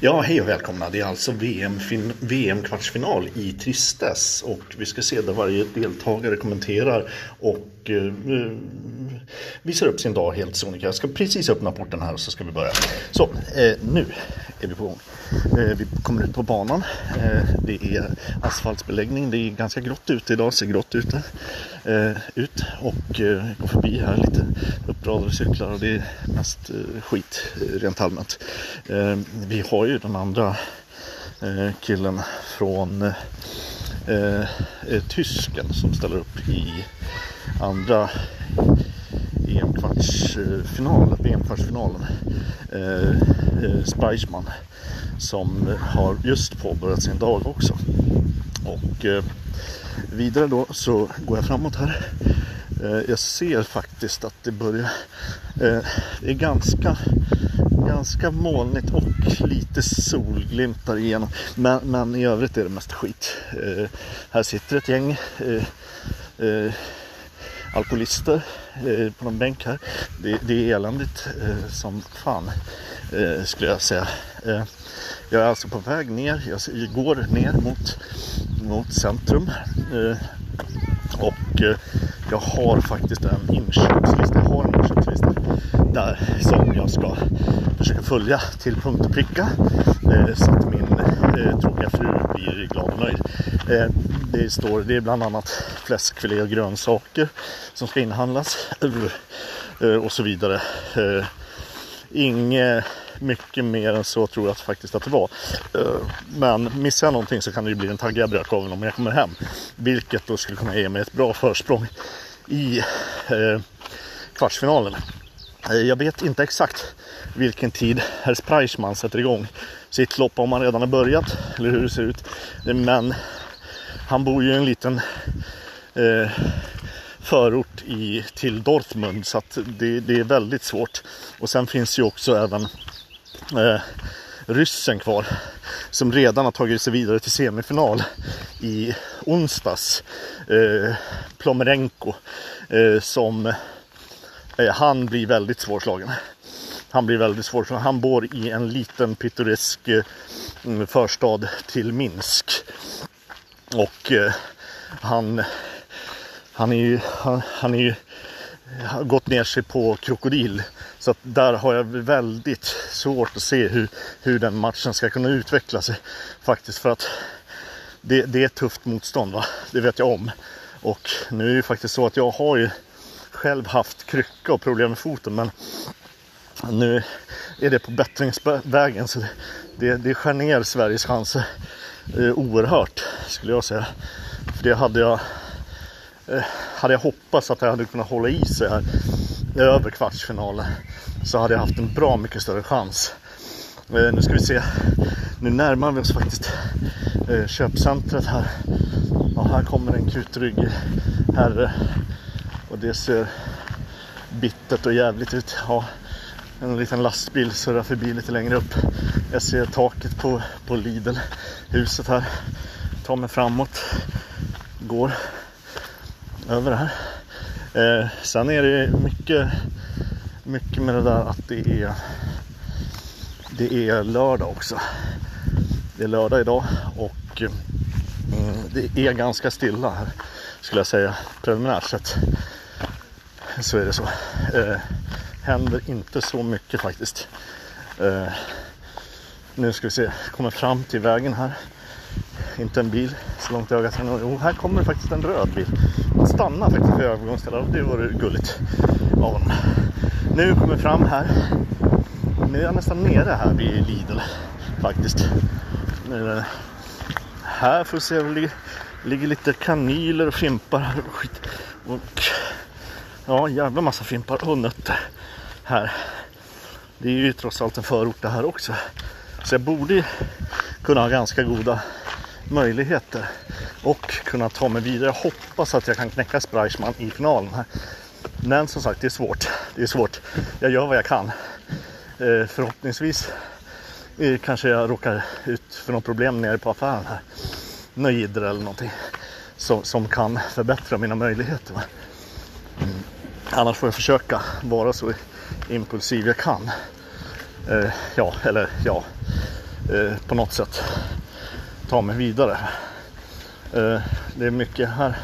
Ja, hej och välkomna. Det är alltså VM-kvartsfinal VM i Tristess och vi ska se där varje deltagare kommenterar och eh, eh, visar upp sin dag helt sonika. Jag ska precis öppna porten här och så ska vi börja. Så, eh, nu är vi på gång. Eh, vi kommer ut på banan. Eh, det är asfaltsbeläggning. Det är ganska grått ute idag, ser grått ute. Eh, ut och eh, går förbi här lite uppradade cyklar och det är mest eh, skit eh, rent allmänt. Eh, vi har ju den andra killen från tysken som ställer upp i andra EM-kvartsfinalen, VM-kvartsfinalen. Eh, Speichmann som har just påbörjat sin dag också. Och eh, vidare då så går jag framåt här. Eh, jag ser faktiskt att det börjar, eh, det är ganska ganska molnigt och lite solglimtar igenom. Men, men i övrigt är det mest skit. Eh, här sitter ett gäng eh, eh, alkoholister eh, på någon bänk här. Det, det är eländigt eh, som fan eh, skulle jag säga. Eh, jag är alltså på väg ner. Jag går ner mot, mot centrum. Eh, och eh, jag har faktiskt en inköpslista. Jag har en inköpslista där som jag ska försöka följa till punkt och pricka. Eh, så att min tråkiga fru blir glad och nöjd. det står, det är bland annat fläskfilé och grönsaker som ska inhandlas och så vidare. Inget mycket mer än så tror jag faktiskt att det var. Eh, men missar jag någonting så kan det ju bli en taggiga brödkorven om jag kommer hem. Vilket då skulle kunna ge mig ett bra försprång i eh, kvartsfinalen. Eh, jag vet inte exakt vilken tid herr Spreichmann sätter igång sitt lopp, om han redan har börjat eller hur det ser ut. Men han bor ju i en liten eh, förort i, till Dortmund så att det, det, är väldigt svårt. Och sen finns ju också även eh, ryssen kvar som redan har tagit sig vidare till semifinal i onsdags. Eh, Plomerenko eh, som eh, han blir väldigt svårslagen. Han blir väldigt svårslagen. Han bor i en liten pittoresk eh, förstad till Minsk. Och eh, han, han är ju, han, han är ju har gått ner sig på krokodil. Så att där har jag väldigt svårt att se hur, hur den matchen ska kunna utveckla sig. Faktiskt för att det, det är ett tufft motstånd, va? det vet jag om. Och nu är det faktiskt så att jag har ju själv haft krycka och problem med foten men nu är det på bättringsvägen så det, det, skär ner Sveriges chanser eh, oerhört skulle jag säga. För det hade jag Eh, hade jag hoppats att jag hade kunnat hålla i sig här över kvartsfinalen så hade jag haft en bra mycket större chans. Eh, nu ska vi se. Nu närmar vi oss faktiskt eh, köpcentret här. Och här kommer en kutrygg herre. Och det ser bittert och jävligt ut. Ja, en liten lastbil surrar förbi lite längre upp. Jag ser taket på, på Lidl, huset här. Tar mig framåt. Går över det här. Eh, sen är det mycket, mycket med det där att det är, det är lördag också. Det är lördag idag och mm, det är ganska stilla här skulle jag säga preliminärt sett. Så är det så. Eh, händer inte så mycket faktiskt. Eh, nu ska vi se, kommer fram till vägen här. Inte en bil så långt ögat kan nå. Jo, här kommer det faktiskt en röd bil. Han faktiskt vid övergångsstället det vore gulligt av honom. Nu kommer vi fram här. Nu är jag nästan nere här vid Lidl faktiskt. Nu, här får vi se, det ligger, ligger lite kanyler och fimpar här och skit. Och ja, jävla massa fimpar och nötter här. Det är ju trots allt en förort det här också. Så jag borde kunna ha ganska goda möjligheter och kunna ta mig vidare. Jag hoppas att jag kan knäcka Spreichman i finalen här. Men som sagt, det är svårt. Det är svårt. Jag gör vad jag kan. Eh, förhoppningsvis eh, kanske jag råkar ut för något problem nere på affären här. Något jidder eller någonting som, som kan förbättra mina möjligheter. Mm. Annars får jag försöka vara så impulsiv jag kan. Eh, ja, eller ja, eh, på något sätt ta mig vidare. Eh, det är mycket här.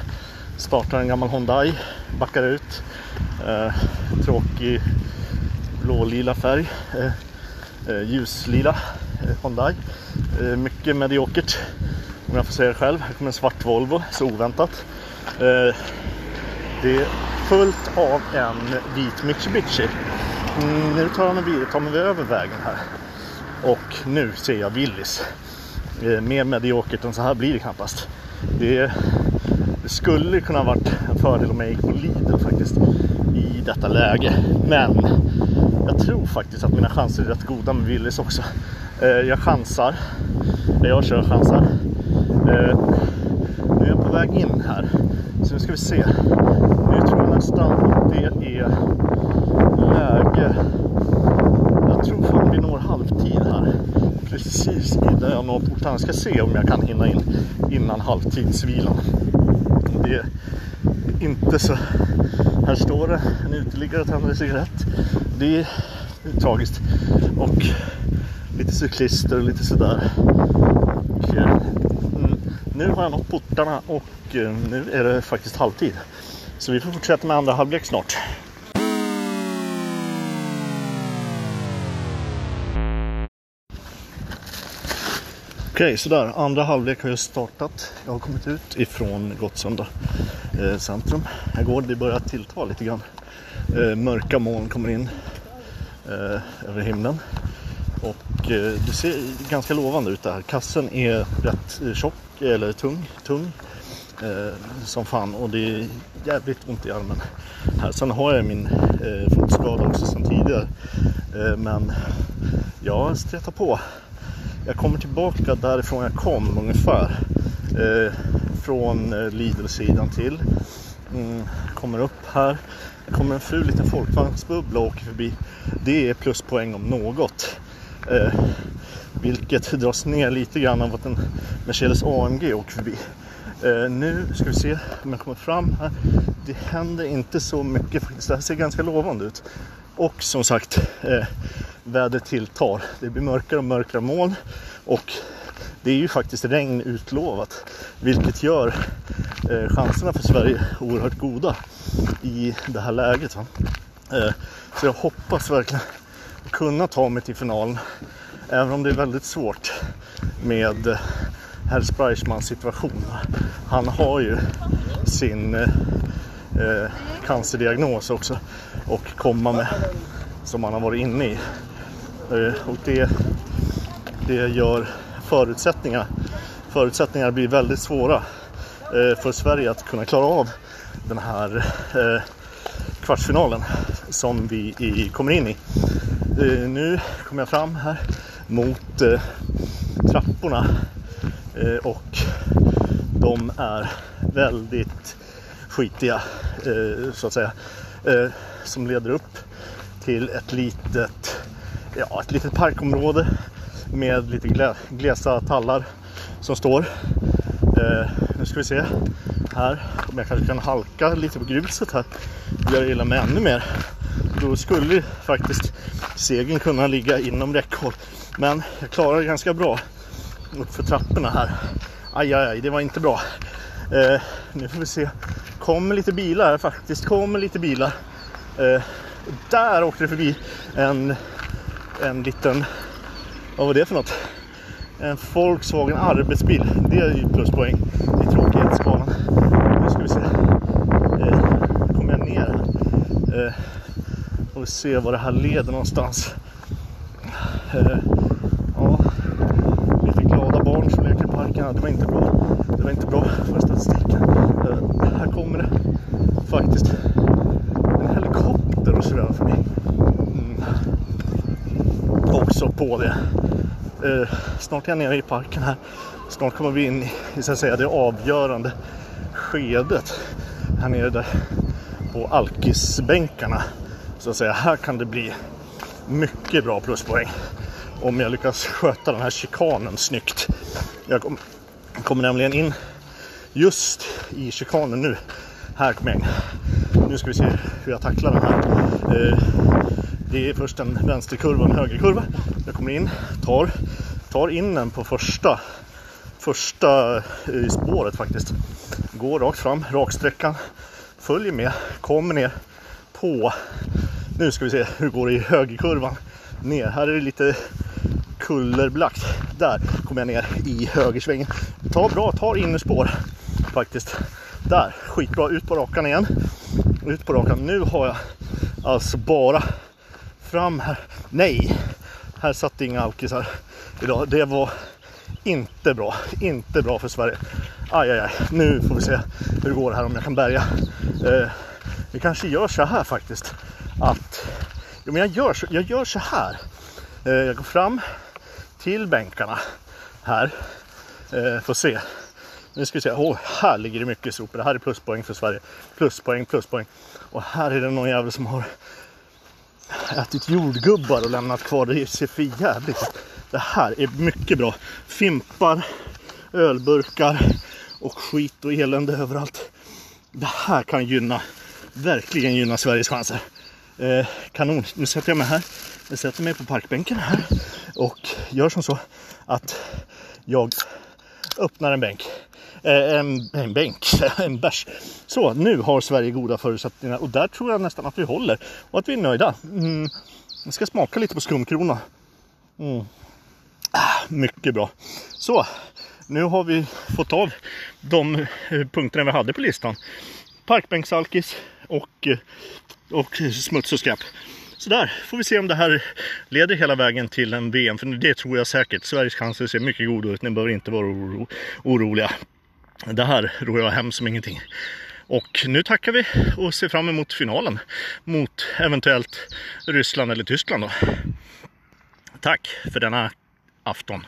Startar en gammal Hyundai, backar ut. Eh, tråkig blålila färg. Eh, ljuslila Hyundai. Mycket mediokert om jag får säga det själv. Här kommer en svart Volvo, så oväntat. Det är fullt av en vit Mitsubishi. Mm, nu tar, jag mig, tar vi över vägen här. Och nu ser jag Willys. Mer mediokert än så här blir det knappast. Det, det skulle kunna varit en fördel om jag gick på Lidl faktiskt i detta läge. Men jag tror faktiskt att mina chanser är rätt goda med Willys också. Eh, jag chansar. Eh, jag kör chansar. Eh, nu är jag på väg in här. Så nu ska vi se. Nu tror jag nästan att det är läge. Jag tror fan vi når halvtid här. Precis där jag når portarna. Ska se om jag kan hinna in innan halvtidsvilan. Det är inte så. Här står det en uteliggare och tänder en cigarett. Det är tragiskt. Och lite cyklister och lite sådär. Och, eh, nu har jag nått portarna och eh, nu är det faktiskt halvtid. Så vi får fortsätta med andra halvlek snart. Okej, sådär. Andra halvlek har ju startat. Jag har kommit ut ifrån Gottsunda eh, centrum. Här går det börjar tillta lite grann. Eh, mörka moln kommer in eh, över himlen. Och eh, det ser ganska lovande ut där. Kassen är rätt eh, tjock, eller tung, tung eh, som fan. Och det är jävligt ont i armen. Här. Sen har jag min eh, fotskada också sedan tidigare. Eh, men jag stretar på. Jag kommer tillbaka därifrån jag kom ungefär. Eh, från eh, Lidl-sidan till. Mm, kommer upp här. Det kommer en ful liten folkvagnsbubbla och åker förbi. Det är pluspoäng om något. Eh, vilket dras ner lite grann av att en Mercedes AMG åker förbi. Eh, nu ska vi se om jag kommer fram här. Det händer inte så mycket faktiskt. Det här ser ganska lovande ut. Och som sagt, eh, vädret tilltar. Det blir mörkare och mörkare moln. Och det är ju faktiskt regn utlovat. Vilket gör eh, chanserna för Sverige oerhört goda i det här läget. Va? Eh, så jag hoppas verkligen kunna ta mig till finalen. Även om det är väldigt svårt med eh, herr Spreichmans situation. Han har ju sin eh, eh, cancerdiagnos också och komma med som man har varit inne i. Eh, och det, det gör förutsättningar. Förutsättningarna blir väldigt svåra eh, för Sverige att kunna klara av den här eh, kvartsfinalen som vi i, kommer in i. Eh, nu kommer jag fram här mot eh, trapporna eh, och de är väldigt skitiga eh, så att säga eh, som leder upp till ett litet, ja, ett litet parkområde med lite glesa tallar som står. Eh, nu ska vi se här om jag kanske kan halka lite på gruset här och göra illa mig ännu mer. Då skulle faktiskt segern kunna ligga inom räckhåll. Men jag klarar det ganska bra uppför trapporna här. Aj, aj, aj, det var inte bra. Eh, nu får vi se. Kommer lite bilar här faktiskt. Kommer lite bilar. Eh, där åkte det förbi en, en liten, vad var det för något? En Volkswagen arbetsbil. Det är ju pluspoäng i tråkighetsskalan. Nu ska vi se. Eh, kommer jag ner här. Eh, och se var det här leder någonstans. Eh, ja, lite glada barn som leker i parken. Det var inte bra. Det var inte bra för statistiken. Eh, här kommer det faktiskt en helikopter och svävar förbi. Mm. Också på det. Eh, snart är jag nere i parken här. Snart kommer vi in i så att säga, det avgörande skedet. Här nere där på alkisbänkarna. Så att säga, här kan det bli mycket bra pluspoäng. Om jag lyckas sköta den här chikanen snyggt. Jag kom, kommer nämligen in just i chikanen nu. Här kommer jag in. Nu ska vi se hur jag tacklar den här. Eh, det är först en vänsterkurva och en högerkurva. Jag kommer in, tar tar in den på första, första eh, spåret faktiskt. Går rakt fram, raksträckan. Följer med, kommer ner på, nu ska vi se hur det går i högerkurvan. Ner, här är det lite kullerblakt. Där kommer jag ner i högersvängen. Tar bra, tar innerspår faktiskt. Där, skitbra. Ut på rakan igen. Ut på rakan. Nu har jag alltså bara fram här. Nej, här satt inga alkisar idag. Det var inte bra. Inte bra för Sverige. Aj, aj, aj. Nu får vi se hur det går här om jag kan bärga. Eh, vi kanske gör så här faktiskt. Att, jo, men jag, gör, så, jag gör så här. Eh, jag går fram till bänkarna här. Eh, får se. Nu ska vi se. Oh, här ligger det mycket sopor. Det här är pluspoäng för Sverige. Pluspoäng, pluspoäng. Och här är det någon jävel som har ätit jordgubbar och lämnat kvar. Det ser för jävligt ut. Det här är mycket bra. Fimpar, ölburkar och skit och elände överallt. Det här kan gynna, verkligen gynna Sveriges chanser. Eh, kanon. Nu sätter jag mig här. Jag sätter mig på parkbänken här och gör som så att jag öppnar en bänk. Eh, en, en bänk, en bärs. Så, nu har Sverige goda förutsättningar och där tror jag nästan att vi håller och att vi är nöjda. Mm. Jag ska smaka lite på skumkrona. Mm. Ah, mycket bra. Så, nu har vi fått av de eh, punkterna vi hade på listan. Parkbänksalkis och, eh, och smuts och skräp. Så där får vi se om det här leder hela vägen till en VM. För det tror jag säkert. Sveriges chanser ser mycket goda ut. Ni behöver inte vara oro oroliga. Det här ror jag hem som ingenting. Och nu tackar vi och ser fram emot finalen mot eventuellt Ryssland eller Tyskland. Då. Tack för denna afton.